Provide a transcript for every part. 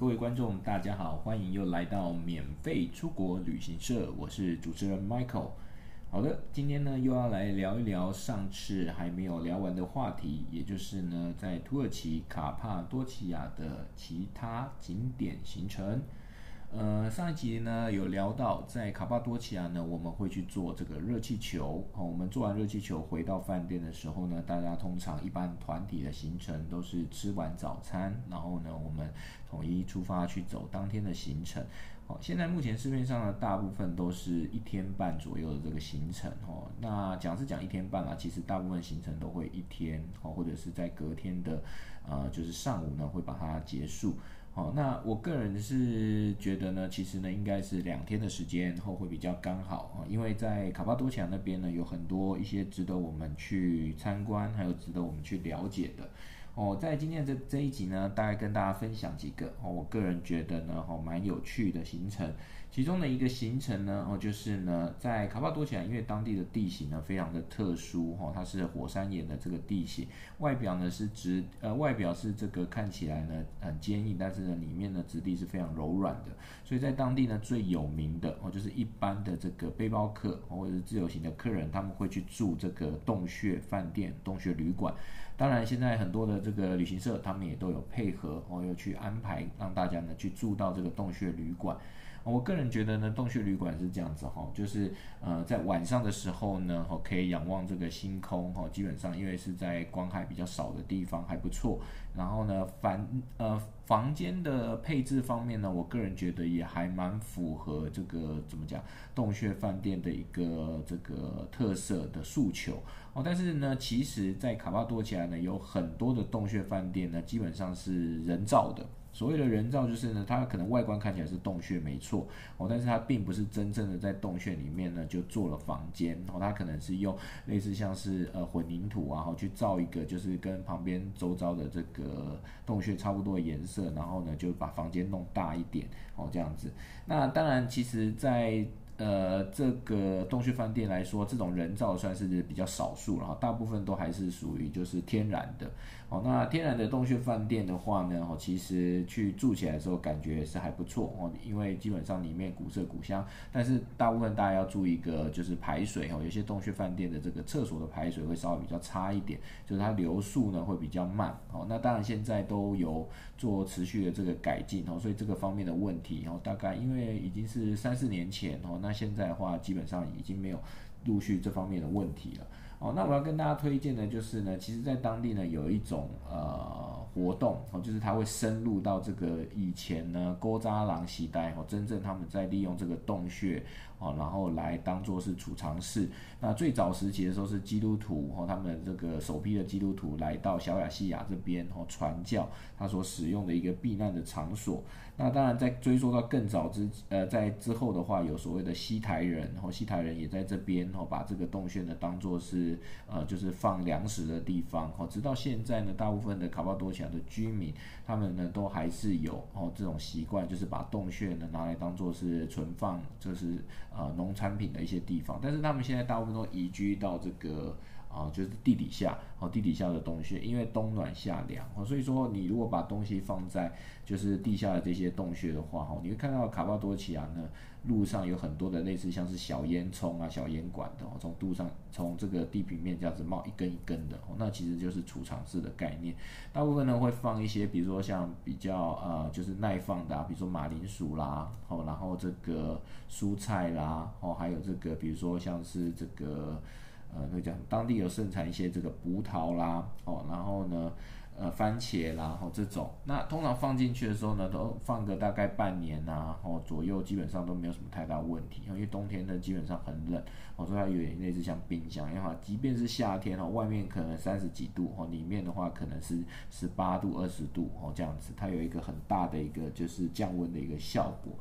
各位观众，大家好，欢迎又来到免费出国旅行社，我是主持人 Michael。好的，今天呢又要来聊一聊上次还没有聊完的话题，也就是呢在土耳其卡帕多奇亚的其他景点行程。呃，上一集呢有聊到，在卡帕多奇亚呢，我们会去做这个热气球。好，我们做完热气球回到饭店的时候呢，大家通常一般团体的行程都是吃完早餐，然后呢，我们统一出发去走当天的行程。好，现在目前市面上呢大部分都是一天半左右的这个行程。哦，那讲是讲一天半啦，其实大部分行程都会一天，哦，或者是在隔天的，呃，就是上午呢会把它结束。好，那我个人是觉得呢，其实呢，应该是两天的时间后会比较刚好啊，因为在卡巴多强那边呢，有很多一些值得我们去参观，还有值得我们去了解的。哦，在今天这这一集呢，大概跟大家分享几个哦，我个人觉得呢，哦，蛮有趣的行程。其中的一个行程呢，哦，就是呢，在卡帕多奇亚，因为当地的地形呢非常的特殊，哈，它是火山岩的这个地形，外表呢是直，呃，外表是这个看起来呢很坚硬，但是呢里面的质地是非常柔软的，所以在当地呢最有名的哦，就是一般的这个背包客或者是自由行的客人，他们会去住这个洞穴饭店、洞穴旅馆。当然，现在很多的这个旅行社，他们也都有配合哦，有去安排让大家呢去住到这个洞穴旅馆。我个人觉得呢，洞穴旅馆是这样子哈，就是呃，在晚上的时候呢，哈，可以仰望这个星空哈，基本上因为是在光害比较少的地方，还不错。然后呢，房呃房间的配置方面呢，我个人觉得也还蛮符合这个怎么讲，洞穴饭店的一个这个特色的诉求哦。但是呢，其实，在卡巴多奇亚呢，有很多的洞穴饭店呢，基本上是人造的。所谓的人造就是呢，它可能外观看起来是洞穴没错哦，但是它并不是真正的在洞穴里面呢就做了房间哦，它可能是用类似像是呃混凝土啊，然后去造一个就是跟旁边周遭的这个洞穴差不多的颜色，然后呢就把房间弄大一点哦这样子。那当然，其实在呃，这个洞穴饭店来说，这种人造算是比较少数，了哈大部分都还是属于就是天然的。哦，那天然的洞穴饭店的话呢，哦，其实去住起来的时候感觉是还不错哦，因为基本上里面古色古香，但是大部分大家要注意一个就是排水哦，有些洞穴饭店的这个厕所的排水会稍微比较差一点，就是它流速呢会比较慢。哦，那当然现在都有做持续的这个改进哦，所以这个方面的问题哦，大概因为已经是三四年前哦，那现在的话，基本上已经没有陆续这方面的问题了。哦，那我要跟大家推荐的就是呢，其实，在当地呢，有一种呃活动哦，就是它会深入到这个以前呢，勾扎狼袭代哦，真正他们在利用这个洞穴哦，然后来当做是储藏室。那最早时期的时候是基督徒哦，他们这个首批的基督徒来到小亚细亚这边哦传教，他所使用的一个避难的场所。那当然，在追溯到更早之呃，在之后的话，有所谓的西台人，然后西台人也在这边哦，把这个洞穴呢当做是呃，就是放粮食的地方哦。直到现在呢，大部分的卡巴多奇亚的居民，他们呢都还是有哦这种习惯，就是把洞穴呢拿来当做是存放，就是啊农产品的一些地方。但是他们现在大部分都移居到这个。啊，就是地底下，哦，地底下的洞穴，因为冬暖夏凉，哦，所以说你如果把东西放在就是地下的这些洞穴的话，哈，你会看到卡巴多奇亚呢，路上有很多的类似像是小烟囱啊、小烟管的，哦，从路上从这个地平面这样子冒一根一根的，哦，那其实就是储藏室的概念。大部分呢会放一些，比如说像比较呃就是耐放的，啊比如说马铃薯啦，哦，然后这个蔬菜啦，哦，还有这个比如说像是这个。呃，会讲当地有盛产一些这个葡萄啦，哦，然后呢，呃，番茄啦，哦，这种，那通常放进去的时候呢，都放个大概半年呐，哦左右，基本上都没有什么太大问题，因为冬天呢基本上很冷，哦，说它有点类似像冰箱一样，即便是夏天哦，外面可能三十几度，哦，里面的话可能是十八度、二十度，哦，这样子，它有一个很大的一个就是降温的一个效果。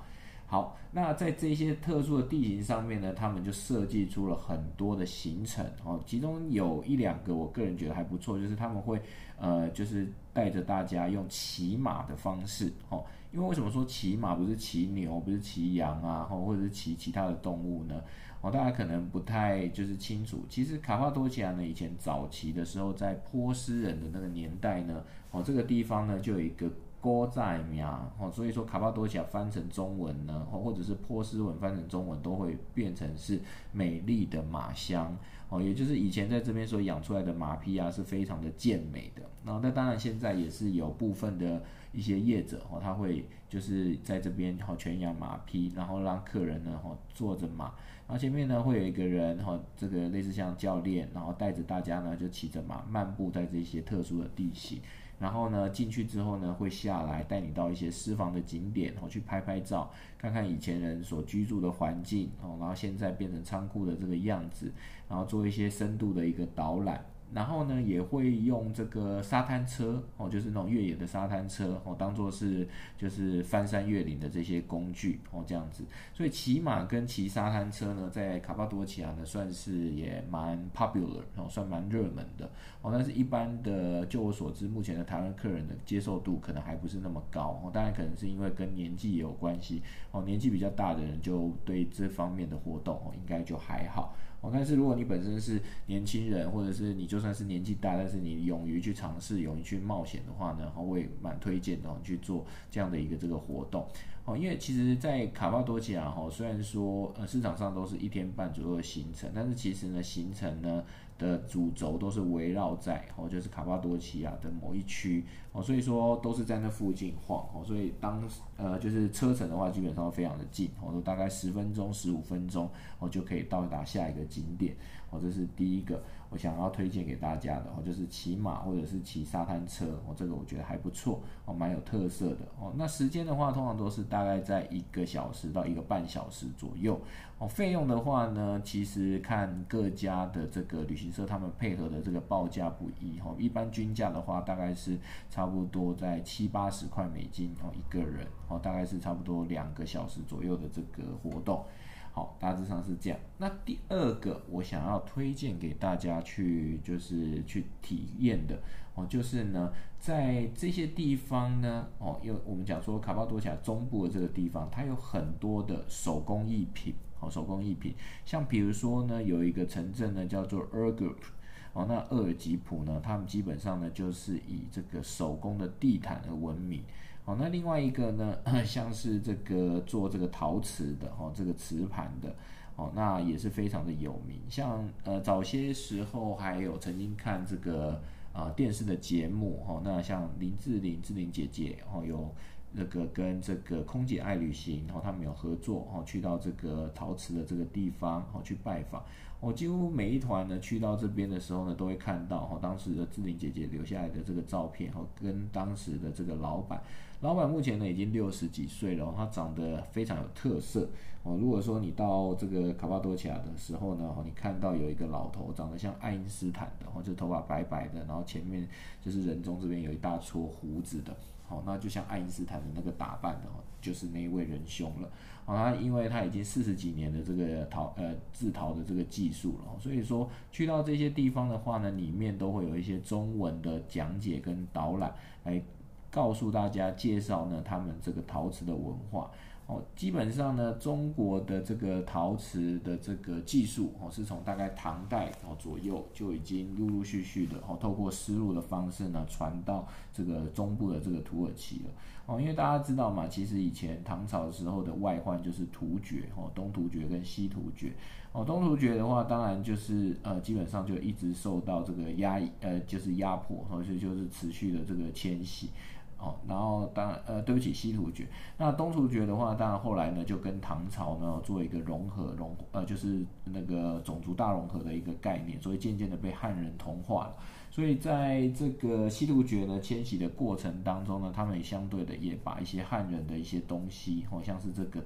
好，那在这些特殊的地形上面呢，他们就设计出了很多的行程哦，其中有一两个我个人觉得还不错，就是他们会呃，就是带着大家用骑马的方式哦，因为为什么说骑马不是骑牛，不是骑羊啊，或者是骑其他的动物呢？哦，大家可能不太就是清楚，其实卡帕多奇亚呢，以前早期的时候，在波斯人的那个年代呢，哦，这个地方呢就有一个。郭在苗哦，所以说卡巴多奇亚翻成中文呢，哦，或者是波斯文翻成中文都会变成是美丽的马乡哦，也就是以前在这边所养出来的马匹啊，是非常的健美的。那那当然现在也是有部分的一些业者哦，他会就是在这边哈全养马匹，然后让客人呢哈坐着马，然后前面呢会有一个人哈，这个类似像教练，然后带着大家呢就骑着马漫步在这些特殊的地形。然后呢，进去之后呢，会下来带你到一些私房的景点，然后去拍拍照，看看以前人所居住的环境哦，然后现在变成仓库的这个样子，然后做一些深度的一个导览。然后呢，也会用这个沙滩车哦，就是那种越野的沙滩车哦，当做是就是翻山越岭的这些工具哦，这样子。所以骑马跟骑沙滩车呢，在卡巴多奇亚呢，算是也蛮 popular 哦，算蛮热门的哦。但是一般的，就我所知，目前的台湾客人的接受度可能还不是那么高哦。当然，可能是因为跟年纪也有关系哦，年纪比较大的人就对这方面的活动哦，应该就还好。哦，但是如果你本身是年轻人，或者是你就算是年纪大，但是你勇于去尝试、勇于去冒险的话呢，我也蛮推荐的去做这样的一个这个活动。哦，因为其实，在卡巴多奇亚哈，虽然说呃市场上都是一天半左右的行程，但是其实呢，行程呢。的主轴都是围绕在哦，就是卡巴多奇亚的某一区哦，所以说都是在那附近晃哦，所以当呃就是车程的话，基本上非常的近哦，都大概十分钟、十五分钟哦就可以到达下一个景点哦，这是第一个。我想要推荐给大家的哦，就是骑马或者是骑沙滩车哦，这个我觉得还不错哦，蛮有特色的哦。那时间的话，通常都是大概在一个小时到一个半小时左右哦。费用的话呢，其实看各家的这个旅行社他们配合的这个报价不一哦。一般均价的话，大概是差不多在七八十块美金哦一个人哦，大概是差不多两个小时左右的这个活动。好，大致上是这样。那第二个我想要推荐给大家去，就是去体验的哦，就是呢，在这些地方呢，哦，因为我们讲说卡巴多奇亚中部的这个地方，它有很多的手工艺品，哦，手工艺品，像比如说呢，有一个城镇呢叫做 Ergup，哦，那厄尔吉普呢，他们基本上呢就是以这个手工的地毯而闻名。哦，那另外一个呢，像是这个做这个陶瓷的，哦，这个瓷盘的，哦，那也是非常的有名。像呃早些时候还有曾经看这个啊电视的节目，哈，那像林志玲、志玲姐姐，哦有那个跟这个空姐爱旅行，然后他们有合作，哦去到这个陶瓷的这个地方，哦去拜访。我几乎每一团呢去到这边的时候呢，都会看到哈当时的志玲姐姐留下来的这个照片，哈跟当时的这个老板，老板目前呢已经六十几岁了，他长得非常有特色哦。如果说你到这个卡巴多奇亚的时候呢，你看到有一个老头长得像爱因斯坦的，哦就头发白白的，然后前面就是人中这边有一大撮胡子的。好，那就像爱因斯坦的那个打扮的，就是那一位仁兄了。好，他因为他已经四十几年的这个陶呃制陶的这个技术了，所以说去到这些地方的话呢，里面都会有一些中文的讲解跟导览，来告诉大家介绍呢他们这个陶瓷的文化。哦，基本上呢，中国的这个陶瓷的这个技术哦，是从大概唐代哦左右就已经陆陆续续的哦，透过丝路的方式呢，传到这个中部的这个土耳其了。哦，因为大家知道嘛，其实以前唐朝时候的外患就是突厥哦，东突厥跟西突厥。哦，东突厥的话，当然就是呃，基本上就一直受到这个压呃，就是压迫，所以就是持续的这个迁徙。哦，然后当，呃，对不起，西突厥。那东突厥的话，当然后来呢，就跟唐朝呢做一个融合，融呃，就是那个种族大融合的一个概念，所以渐渐的被汉人同化了。所以在这个西突厥呢迁徙的过程当中呢，他们也相对的也把一些汉人的一些东西，好像是这个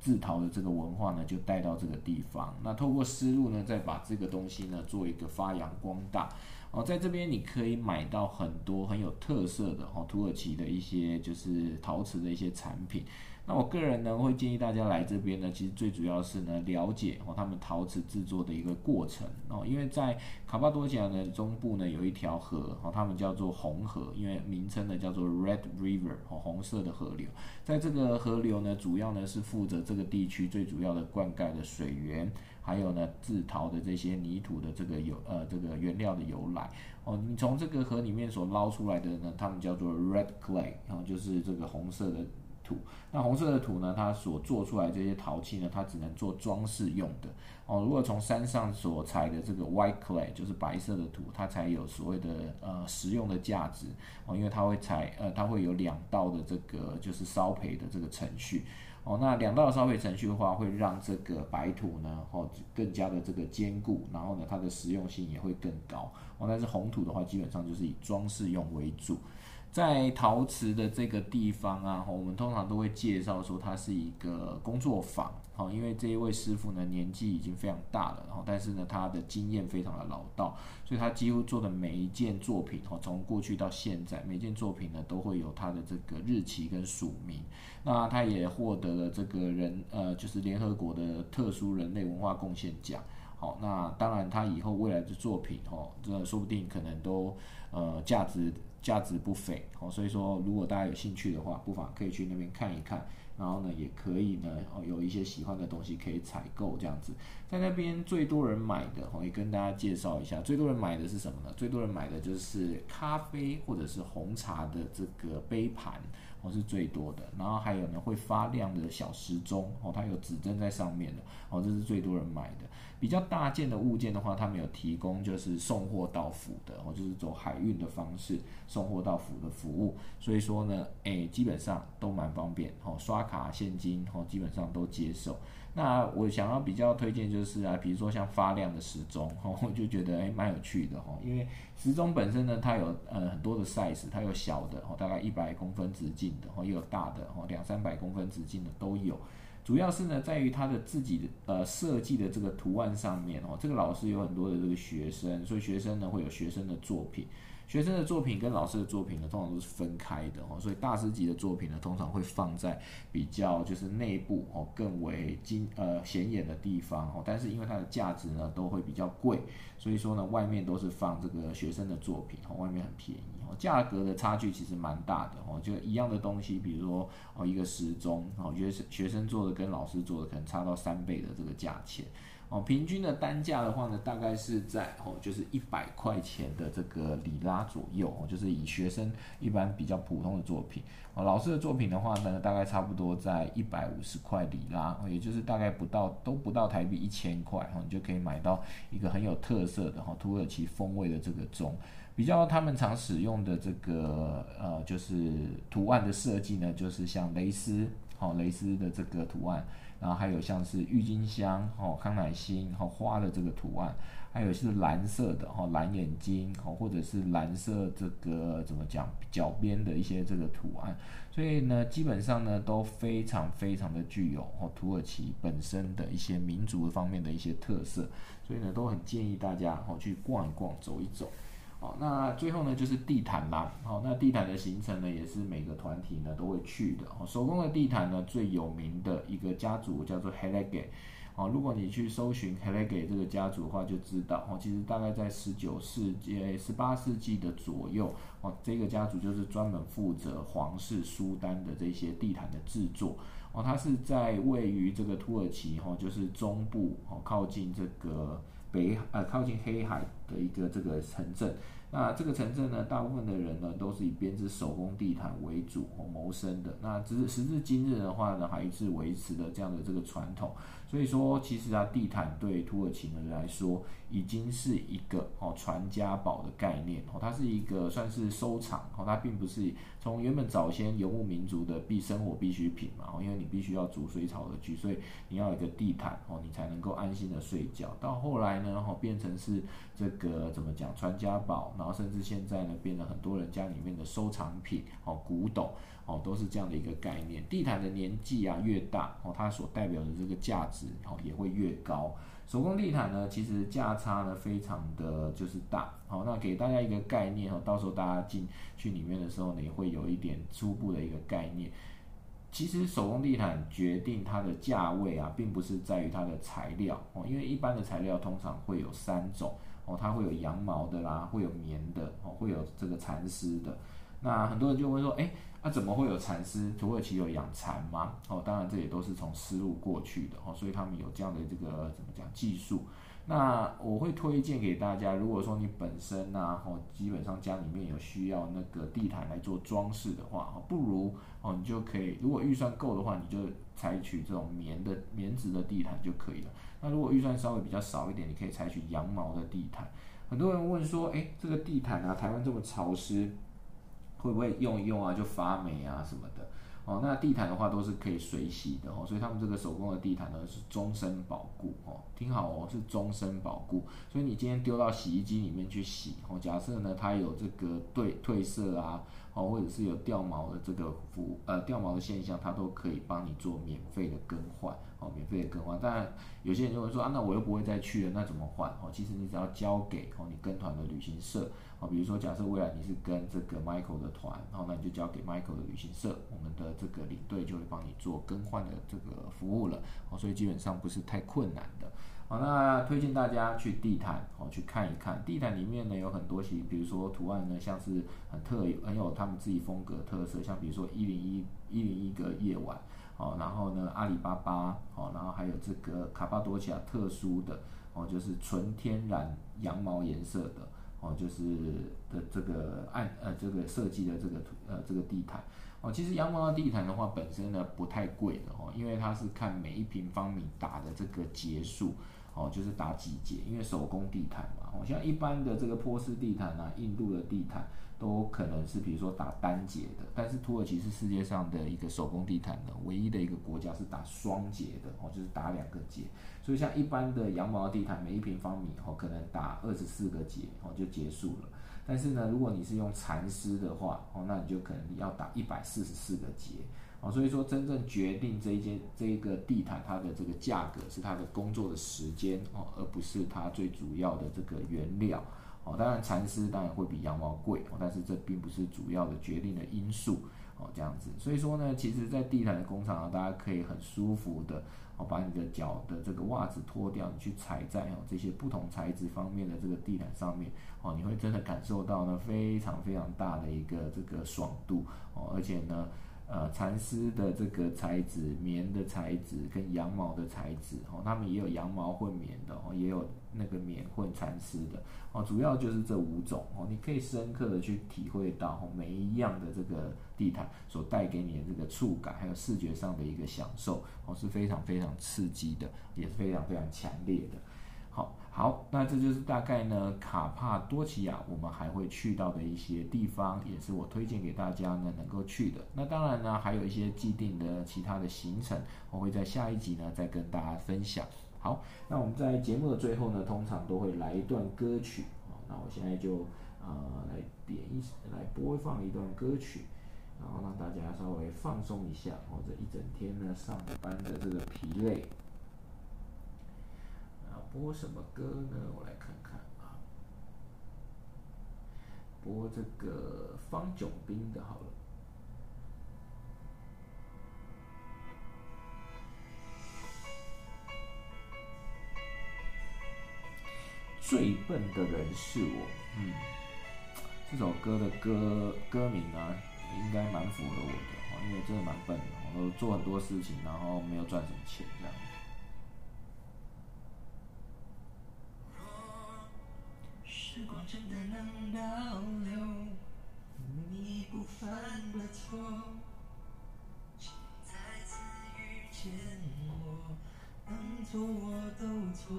自陶的这个文化呢，就带到这个地方。那透过丝路呢，再把这个东西呢做一个发扬光大。哦，在这边你可以买到很多很有特色的哦，土耳其的一些就是陶瓷的一些产品。那我个人呢会建议大家来这边呢，其实最主要是呢了解哦他们陶瓷制作的一个过程哦，因为在卡巴多吉亚的中部呢有一条河哦，他们叫做红河，因为名称呢叫做 Red River 哦，红色的河流，在这个河流呢主要呢是负责这个地区最主要的灌溉的水源。还有呢，制陶的这些泥土的这个有呃这个原料的由来哦，你从这个河里面所捞出来的呢，他们叫做 red clay，然后就是这个红色的土。那红色的土呢，它所做出来这些陶器呢，它只能做装饰用的哦。如果从山上所采的这个 white clay，就是白色的土，它才有所谓的呃实用的价值哦，因为它会采呃它会有两道的这个就是烧焙的这个程序。哦，那两道烧焙程序的话，会让这个白土呢，哦，更加的这个坚固，然后呢，它的实用性也会更高。哦，但是红土的话，基本上就是以装饰用为主。在陶瓷的这个地方啊，我们通常都会介绍说它是一个工作坊，好，因为这一位师傅呢年纪已经非常大了，然后但是呢他的经验非常的老道，所以他几乎做的每一件作品，哈，从过去到现在，每件作品呢都会有他的这个日期跟署名。那他也获得了这个人，呃，就是联合国的特殊人类文化贡献奖。好，那当然他以后未来的作品，哈，这说不定可能都，呃，价值。价值不菲哦，所以说如果大家有兴趣的话，不妨可以去那边看一看，然后呢，也可以呢哦有一些喜欢的东西可以采购这样子，在那边最多人买的哦，也跟大家介绍一下，最多人买的是什么呢？最多人买的就是咖啡或者是红茶的这个杯盘哦是最多的，然后还有呢会发亮的小时钟哦，它有指针在上面的哦，这是最多人买的。比较大件的物件的话，他们有提供就是送货到府的，哦，就是走海运的方式送货到府的服务。所以说呢，诶，基本上都蛮方便，哦，刷卡现金，哦，基本上都接受。那我想要比较推荐就是啊，比如说像发亮的时钟，哦，我就觉得诶蛮有趣的，哦，因为时钟本身呢，它有呃很多的 size，它有小的，哦，大概一百公分直径的，哦，也有大的，哦，两三百公分直径的都有。主要是呢，在于他的自己的呃设计的这个图案上面哦，这个老师有很多的这个学生，所以学生呢会有学生的作品。学生的作品跟老师的作品呢，通常都是分开的哦，所以大师级的作品呢，通常会放在比较就是内部哦更为精呃显眼的地方哦，但是因为它的价值呢都会比较贵，所以说呢外面都是放这个学生的作品哦，外面很便宜哦，价格的差距其实蛮大的哦，就一样的东西，比如说哦一个时钟哦，学生学生做的跟老师做的可能差到三倍的这个价钱。哦，平均的单价的话呢，大概是在哦，就是一百块钱的这个里拉左右哦，就是以学生一般比较普通的作品哦，老师的作品的话呢，大概差不多在一百五十块里拉，也就是大概不到都不到台币一千块哦，你就可以买到一个很有特色的哈土耳其风味的这个钟。比较他们常使用的这个呃，就是图案的设计呢，就是像蕾丝哦，蕾丝的这个图案。然后还有像是郁金香、哦康乃馨、哦花的这个图案，还有是蓝色的、哦蓝眼睛、哦或者是蓝色这个怎么讲脚边的一些这个图案，所以呢，基本上呢都非常非常的具有哦土耳其本身的一些民族方面的一些特色，所以呢都很建议大家哦去逛一逛、走一走。好，那最后呢就是地毯啦。好，那地毯的行程呢也是每个团体呢都会去的。哦，手工的地毯呢最有名的一个家族叫做 Helege。哦，如果你去搜寻 Helege 这个家族的话，就知道哦，其实大概在十九世纪、十八世纪的左右，哦，这个家族就是专门负责皇室书单的这些地毯的制作。哦，它是在位于这个土耳其，哦，就是中部，哦，靠近这个。北呃靠近黑海的一个这个城镇，那这个城镇呢，大部分的人呢都是以编织手工地毯为主哦谋生的。那只是时至今日的话呢，还是维持了这样的这个传统。所以说，其实啊，地毯对土耳其人来说，已经是一个哦传家宝的概念哦，它是一个算是收藏哦，它并不是从原本早先游牧民族的必生活必需品嘛哦，因为你必须要煮水草而居，所以你要有一个地毯哦，你才能够安心的睡觉。到后来呢，哦变成是这个怎么讲传家宝，然后甚至现在呢，变得很多人家里面的收藏品哦，古董。哦，都是这样的一个概念。地毯的年纪啊越大，哦，它所代表的这个价值哦也会越高。手工地毯呢，其实价差呢非常的就是大。好，那给大家一个概念哦，到时候大家进去里面的时候呢，也会有一点初步的一个概念。其实手工地毯决定它的价位啊，并不是在于它的材料哦，因为一般的材料通常会有三种哦，它会有羊毛的啦，会有棉的哦，会有这个蚕丝的。那很多人就会说，哎，那怎么会有蚕丝？土耳其有养蚕吗？哦，当然这也都是从丝路过去的哦，所以他们有这样的这个怎么讲技术。那我会推荐给大家，如果说你本身呢，哦，基本上家里面有需要那个地毯来做装饰的话，哦，不如哦，你就可以，如果预算够的话，你就采取这种棉的棉质的地毯就可以了。那如果预算稍微比较少一点，你可以采取羊毛的地毯。很多人问说，哎，这个地毯啊，台湾这么潮湿，会不会用一用啊就发霉啊什么的？哦，那地毯的话都是可以水洗的哦，所以他们这个手工的地毯呢是终身保固哦，听好哦，是终身保固，所以你今天丢到洗衣机里面去洗哦，假设呢它有这个褪褪色啊，哦或者是有掉毛的这个服呃掉毛的现象，它都可以帮你做免费的更换哦，免费的更换。当然有些人就会说啊，那我又不会再去了，那怎么换哦？其实你只要交给哦你跟团的旅行社。哦比如说，假设未来你是跟这个 Michael 的团，然后那你就交给 Michael 的旅行社，我们的这个领队就会帮你做更换的这个服务了。哦，所以基本上不是太困难的。好，那推荐大家去地毯哦去看一看。地毯里面呢有很多其，比如说图案呢像是很特有很有他们自己风格特色，像比如说一零一一零一个夜晚，哦，然后呢阿里巴巴，哦，然后还有这个卡巴多奇亚特殊的，哦，就是纯天然羊毛颜色的。哦，就是的这个按呃这个设计的这个图呃这个地毯哦，其实羊毛的地毯的话本身呢不太贵的哦，因为它是看每一平方米打的这个节数哦，就是打几节，因为手工地毯嘛，哦像一般的这个波斯地毯啊、印度的地毯都可能是比如说打单节的，但是土耳其是世界上的一个手工地毯的唯一的一个国家是打双节的哦，就是打两个节。所以像一般的羊毛地毯，每一平方米哦，可能打二十四个结哦就结束了。但是呢，如果你是用蚕丝的话哦，那你就可能要打一百四十四个结哦。所以说，真正决定这一间这一个地毯它的这个价格是它的工作的时间哦，而不是它最主要的这个原料哦。当然，蚕丝当然会比羊毛贵哦，但是这并不是主要的决定的因素哦。这样子，所以说呢，其实，在地毯的工厂啊，大家可以很舒服的。哦，把你的脚的这个袜子脱掉，你去踩在哦这些不同材质方面的这个地毯上面，哦，你会真的感受到呢非常非常大的一个这个爽度哦，而且呢。呃，蚕丝的这个材质、棉的材质跟羊毛的材质，哦，他们也有羊毛混棉的，哦，也有那个棉混蚕丝的，哦，主要就是这五种，哦，你可以深刻的去体会到，哦，每一样的这个地毯所带给你的这个触感，还有视觉上的一个享受，哦，是非常非常刺激的，也是非常非常强烈的。好好，那这就是大概呢，卡帕多奇亚我们还会去到的一些地方，也是我推荐给大家呢能够去的。那当然呢，还有一些既定的其他的行程，我会在下一集呢再跟大家分享。好，那我们在节目的最后呢，通常都会来一段歌曲。那我现在就呃来点一来播放一段歌曲，然后让大家稍微放松一下，或者一整天呢上班的这个疲累。播什么歌呢？我来看看啊，播这个方炯斌的好了。最笨的人是我，嗯，这首歌的歌歌名啊，应该蛮符合我的，因为真的蛮笨的，我做很多事情，然后没有赚什么钱这样。真的能倒流，你不犯的错，请再次遇见我，能做我都做，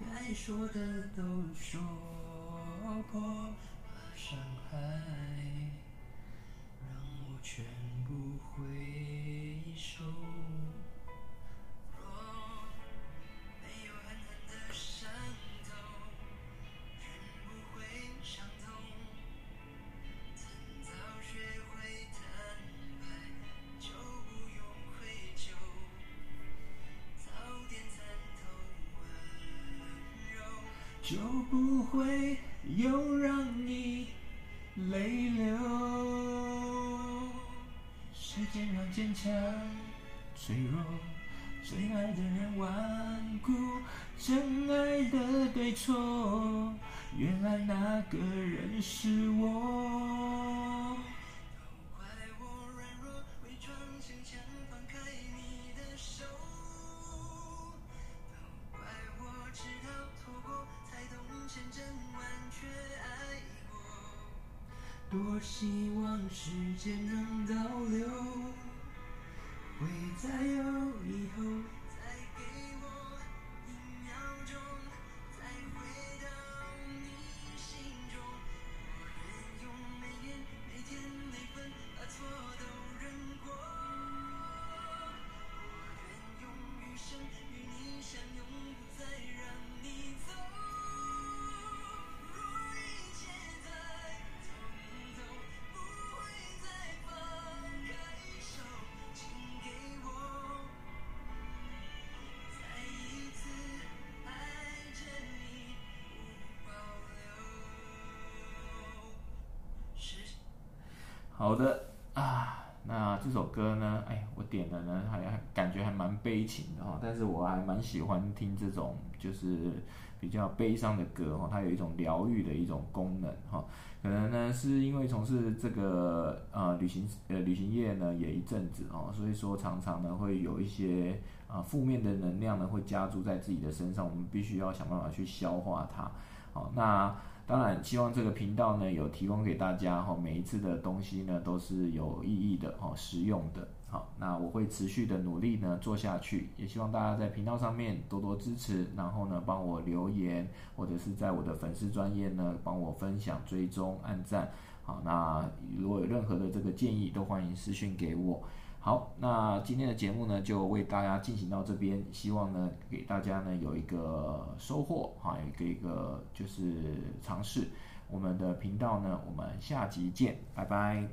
该说的都说过，把伤害让我全部回就不会又让你泪流。时间让坚强脆弱，最爱的人顽固，真爱的对错，原来那个人是我。好的啊，那这首歌呢？哎，我点的呢，还还感觉还蛮悲情的哈，但是我还蛮喜欢听这种就是比较悲伤的歌哈，它有一种疗愈的一种功能哈。可能呢是因为从事这个呃旅行呃旅行业呢也一阵子哦，所以说常常呢会有一些啊负面的能量呢会加注在自己的身上，我们必须要想办法去消化它。好，那当然希望这个频道呢有提供给大家哈，每一次的东西呢都是有意义的哈，实用的。好，那我会持续的努力呢做下去，也希望大家在频道上面多多支持，然后呢帮我留言，或者是在我的粉丝专业呢帮我分享、追踪、按赞。好，那如果有任何的这个建议，都欢迎私讯给我。好，那今天的节目呢就为大家进行到这边，希望呢给大家呢有一个收获哈，有一个就是尝试。我们的频道呢，我们下集见，拜拜。